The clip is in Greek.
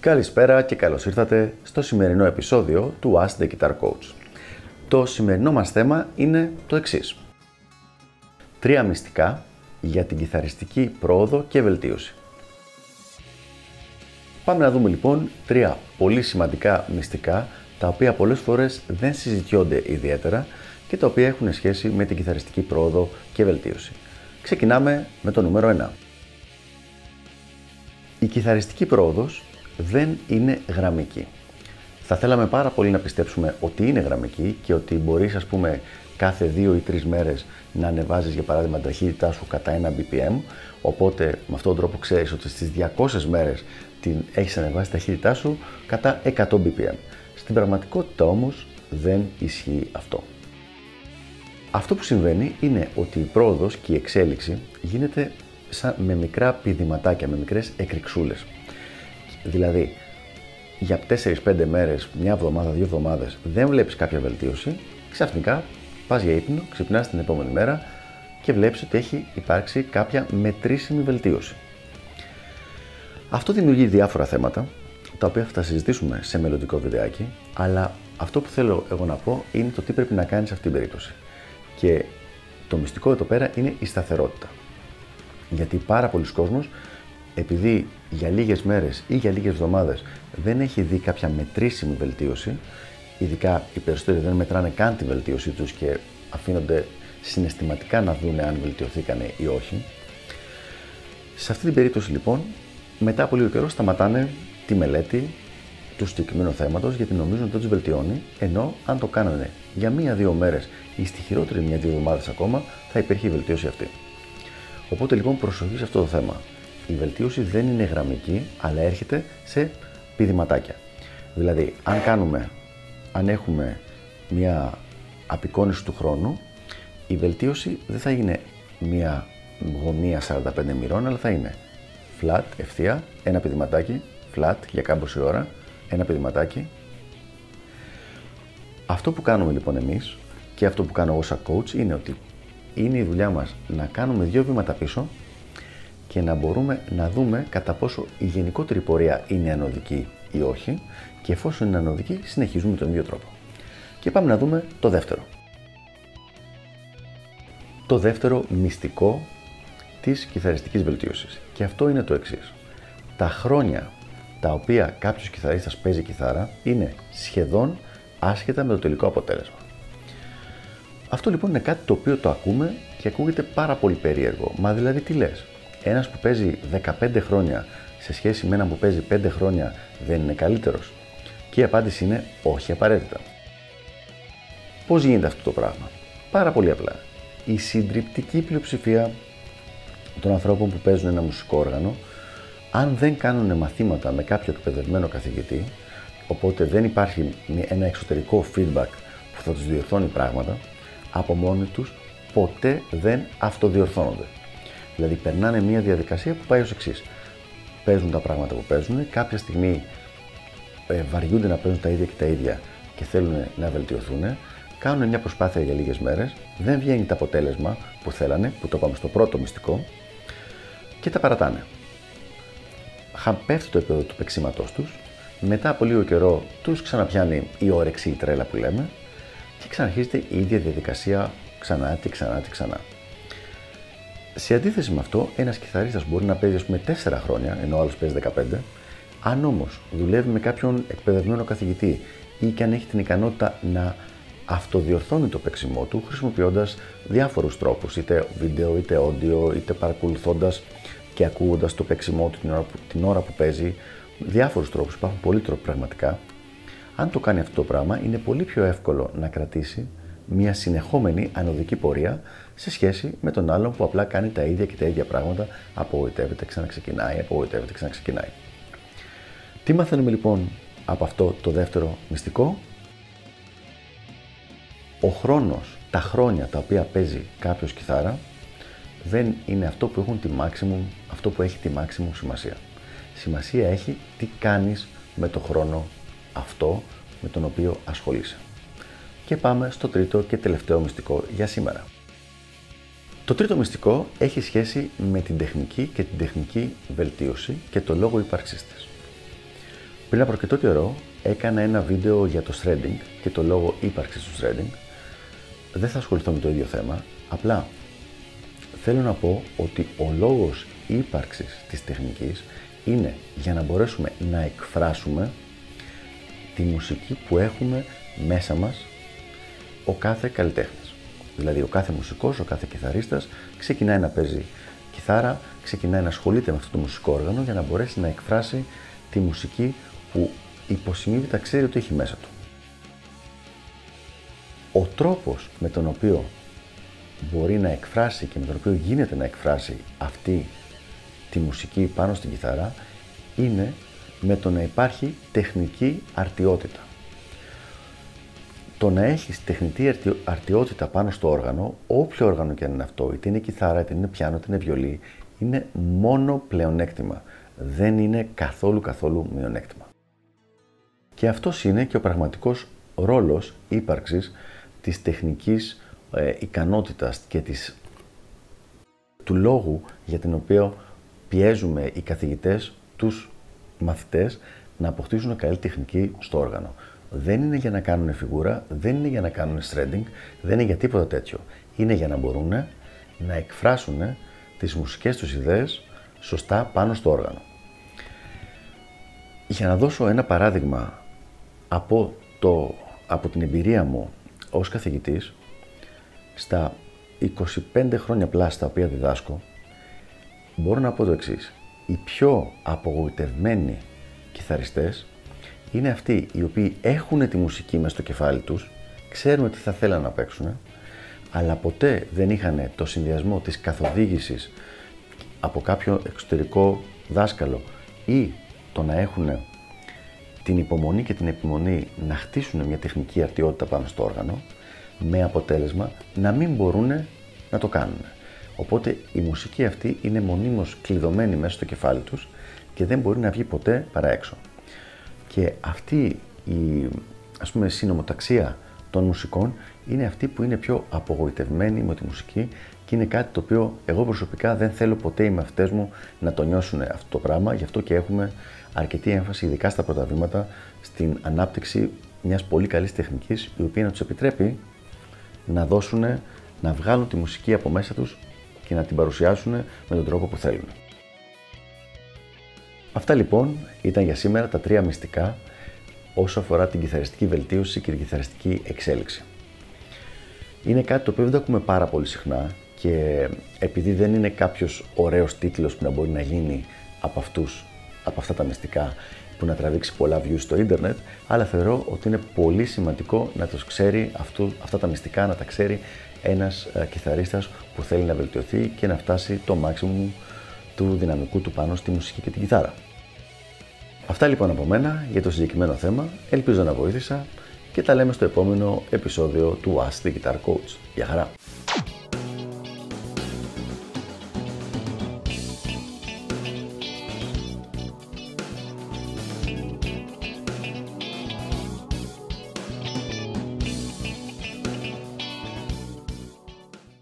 Καλησπέρα και καλώς ήρθατε στο σημερινό επεισόδιο του Ask the Guitar Coach. Το σημερινό μας θέμα είναι το εξής. Τρία μυστικά για την κιθαριστική πρόοδο και βελτίωση. Πάμε να δούμε λοιπόν τρία πολύ σημαντικά μυστικά τα οποία πολλές φορές δεν συζητιόνται ιδιαίτερα και τα οποία έχουν σχέση με την κιθαριστική πρόοδο και βελτίωση. Ξεκινάμε με το νούμερο 1. Η κιθαριστική πρόοδος δεν είναι γραμμική. Θα θέλαμε πάρα πολύ να πιστέψουμε ότι είναι γραμμική και ότι μπορείς ας πούμε κάθε δύο ή τρεις μέρες να ανεβάζεις για παράδειγμα την ταχύτητά σου κατά ένα BPM οπότε με αυτόν τον τρόπο ξέρεις ότι στις 200 μέρες την έχεις ανεβάσει ταχύτητά σου κατά 100 BPM. Στην πραγματικότητα όμως δεν ισχύει αυτό. Αυτό που συμβαίνει είναι ότι η πρόοδος και η εξέλιξη γίνεται σαν με μικρά πηδηματάκια, με μικρές εκρηξούλες. Δηλαδή, για 4-5 μέρες, μια εβδομάδα, δύο εβδομάδες δεν βλέπεις κάποια βελτίωση, ξαφνικά πας για ύπνο, ξυπνάς την επόμενη μέρα και βλέπεις ότι έχει υπάρξει κάποια μετρήσιμη βελτίωση. Αυτό δημιουργεί διάφορα θέματα, τα οποία θα τα συζητήσουμε σε μελλοντικό βιντεάκι, αλλά αυτό που θέλω εγώ να πω είναι το τι πρέπει να κάνεις σε αυτήν την περίπτωση. Και το μυστικό εδώ πέρα είναι η σταθερότητα. Γιατί πάρα πολλοί κόσμος, επειδή για λίγες μέρες ή για λίγες εβδομάδες δεν έχει δει κάποια μετρήσιμη βελτίωση, ειδικά οι περισσότεροι δεν μετράνε καν τη βελτίωσή τους και αφήνονται συναισθηματικά να δουν αν βελτιωθήκανε ή όχι. Σε αυτή την περίπτωση λοιπόν, μετά από λίγο καιρό σταματάνε τη μελέτη του συγκεκριμένου θέματος γιατί νομίζουν ότι δεν τους βελτιώνει, ενώ αν το κάνανε για μία-δύο μέρες ή στη χειρότερη μία-δύο εβδομάδες ακόμα, θα υπήρχε η βελτίωση αυτή. Οπότε λοιπόν προσοχή σε αυτό το θέμα. Η βελτίωση δεν είναι γραμμική, αλλά έρχεται σε πηδηματάκια. Δηλαδή, αν κάνουμε, αν έχουμε μία απεικόνιση του χρόνου, η βελτίωση δεν θα είναι μία γωνία 45 μοιρών, αλλά θα είναι flat, ευθεία, ένα πηδηματάκι, flat για κάμποση ώρα, ένα πηδηματάκι. Αυτό που κάνουμε λοιπόν εμείς και αυτό που κάνω εγώ σαν coach είναι ότι είναι η δουλειά μας να κάνουμε δύο βήματα πίσω και να μπορούμε να δούμε κατά πόσο η γενικότερη πορεία είναι ανωδική ή όχι και εφόσον είναι ανωδική συνεχίζουμε τον ίδιο τρόπο. Και πάμε να δούμε το δεύτερο. Το δεύτερο μυστικό της κιθαριστικής βελτίωσης. Και αυτό είναι το εξής. Τα χρόνια τα οποία κάποιος κιθαρίστας παίζει κιθάρα είναι σχεδόν άσχετα με το τελικό αποτέλεσμα. Αυτό λοιπόν είναι κάτι το οποίο το ακούμε και ακούγεται πάρα πολύ περίεργο. Μα δηλαδή τι λες, ένας που παίζει 15 χρόνια σε σχέση με έναν που παίζει 5 χρόνια δεν είναι καλύτερος; Και η απάντηση είναι όχι απαραίτητα. Πώς γίνεται αυτό το πράγμα; Πάρα πολύ απλά. Η συντριπτική πλειοψηφία των ανθρώπων που παίζουν ένα μουσικό όργανο, αν δεν κάνουν μαθήματα με κάποιο εκπαιδευμένο καθηγητή, οπότε δεν υπάρχει ένα εξωτερικό feedback που θα τους διορθώνει πράγματα, από μόνοι τους ποτέ δεν αυτοδιορθώνονται. Δηλαδή περνάνε μια διαδικασία που πάει ως εξής. Παίζουν τα πράγματα που παίζουν, κάποια στιγμή ε, βαριούνται να παίζουν τα ίδια και τα ίδια και θέλουν να βελτιωθούν, κάνουν μια προσπάθεια για λίγες μέρες, δεν βγαίνει το αποτέλεσμα που θέλανε, που το είπαμε στο πρώτο μυστικό, και τα παρατάνε. Πέφτει το επίπεδο του παίξήματό τους, μετά από λίγο καιρό τους ξαναπιάνει η όρεξη, η τρέλα που λέμε, και ξαναρχίζεται η ίδια διαδικασία ξανά και ξανά και ξανά. Σε αντίθεση με αυτό, ένας κιθαρίστας μπορεί να παίζει, ας πούμε, 4 χρόνια, ενώ ο άλλος παίζει 15. Αν όμως δουλεύει με κάποιον εκπαιδευμένο καθηγητή ή και αν έχει την ικανότητα να αυτοδιορθώνει το παίξιμό του χρησιμοποιώντας διάφορους τρόπους, είτε βίντεο, είτε audio, είτε παρακολουθώντας και ακούγοντας το παίξιμό του την ώρα που, την ώρα που παίζει, διάφορους τρόπους. Υπάρχουν πολλοί τρόποι πραγματικά. Αν το κάνει αυτό το πράγμα, είναι πολύ πιο εύκολο να κρατήσει μια συνεχόμενη ανωδική πορεία σε σχέση με τον άλλον που απλά κάνει τα ίδια και τα ίδια πράγματα, απογοητεύεται, ξαναξεκινάει, απογοητεύεται, ξαναξεκινάει. Τι μαθαίνουμε λοιπόν από αυτό το δεύτερο μυστικό; Ο χρόνος, τα χρόνια τα οποία παίζει κάποιος κιθάρα δεν είναι αυτό που, έχουν τη maximum, αυτό που έχει τη maximum σημασία. Σημασία έχει τι κάνεις με το χρόνο αυτό με τον οποίο ασχολείσαι. και πάμε στο τρίτο και τελευταίο μυστικό για σήμερα. Το τρίτο μυστικό έχει σχέση με την τεχνική και την τεχνική βελτίωση και το λόγο ύπαρξής της. Πριν από αρκετό καιρό έκανα ένα βίντεο για το threading και το λόγο ύπαρξης του threading. Δεν θα ασχοληθώ με το ίδιο θέμα, απλά θέλω να πω ότι ο λόγος ύπαρξης της τεχνικής είναι για να μπορέσουμε να εκφράσουμε τη μουσική που έχουμε μέσα μας ο κάθε καλλιτέχνης. Δηλαδή ο κάθε μουσικός, ο κάθε κιθαρίστας ξεκινάει να παίζει κιθάρα, ξεκινάει να ασχολείται με αυτό το μουσικό όργανο για να μπορέσει να εκφράσει τη μουσική που υποσυνείδητα ξέρει ότι έχει μέσα του. Ο τρόπος με τον οποίο μπορεί να εκφράσει και με τον οποίο γίνεται να εκφράσει αυτή τη μουσική πάνω στην κιθάρα είναι με το να υπάρχει τεχνική αρτιότητα. Το να έχεις τεχνητή αρτιότητα πάνω στο όργανο, όποιο όργανο και αν είναι αυτό, είτε είναι κιθάρα, είτε είναι πιάνο, είτε είναι βιολί, είναι μόνο πλεονέκτημα. Δεν είναι καθόλου καθόλου μειονέκτημα. Και αυτός είναι και ο πραγματικός ρόλος ύπαρξης της τεχνικής ε, ικανότητας και της, του λόγου για την οποία πιέζουμε οι καθηγητές τους μαθητές να αποκτήσουν καλή τεχνική στο όργανο. Δεν είναι για να κάνουν φιγούρα, δεν είναι για να κάνουν threading, δεν είναι για τίποτα τέτοιο. Είναι για να μπορούν να εκφράσουν τις μουσικές τους ιδέες σωστά πάνω στο όργανο. Για να δώσω ένα παράδειγμα από, το, από την εμπειρία μου ως καθηγητής, στα 25 χρόνια πλάστα τα οποία διδάσκω, μπορώ να πω το εξής. Οι πιο απογοητευμένοι κιθαριστές είναι αυτοί οι οποίοι έχουν τη μουσική μέσα στο κεφάλι τους, ξέρουν τι θα θέλουν να παίξουν, αλλά ποτέ δεν είχαν το συνδυασμό της καθοδήγησης από κάποιο εξωτερικό δάσκαλο ή το να έχουν την υπομονή και την επιμονή να χτίσουν μια τεχνική αρτιότητα πάνω στο όργανο, με αποτέλεσμα να μην μπορούν να το κάνουν. Οπότε η μουσική αυτή είναι μονίμως κλειδωμένη μέσα στο κεφάλι τους και δεν μπορεί να βγει ποτέ παρά έξω. Και αυτή η ας πούμε συνομοταξία των μουσικών είναι αυτή που είναι πιο απογοητευμένη με τη μουσική και είναι κάτι το οποίο εγώ προσωπικά δεν θέλω ποτέ οι μαθητές μου να το νιώσουν αυτό το πράγμα, γι' αυτό και έχουμε αρκετή έμφαση, ειδικά στα πρώτα βήματα, στην ανάπτυξη μιας πολύ καλής τεχνικής, η οποία να τους επιτρέπει να δώσουν, να βγάλουν τη μουσική από μέσα τους και να την παρουσιάσουν με τον τρόπο που θέλουν. Αυτά λοιπόν ήταν για σήμερα τα τρία μυστικά όσο αφορά την κιθαριστική βελτίωση και την κιθαριστική εξέλιξη. Είναι κάτι το οποίο δεν το ακούμε πάρα πολύ συχνά και επειδή δεν είναι κάποιος ωραίος τίτλος που να μπορεί να γίνει από, αυτούς, από αυτά τα μυστικά που να τραβήξει πολλά views στο ίντερνετ, αλλά θεωρώ ότι είναι πολύ σημαντικό να τους ξέρει αυτού, αυτά τα μυστικά, να τα ξέρει ένας ε, κιθαρίστας που θέλει να βελτιωθεί και να φτάσει το maximum του δυναμικού του πάνω στη μουσική και την κιθάρα. Αυτά λοιπόν από μένα για το συγκεκριμένο θέμα, ελπίζω να βοήθησα και τα λέμε στο επόμενο επεισόδιο του Ask the Guitar Coach. Γεια χαρά!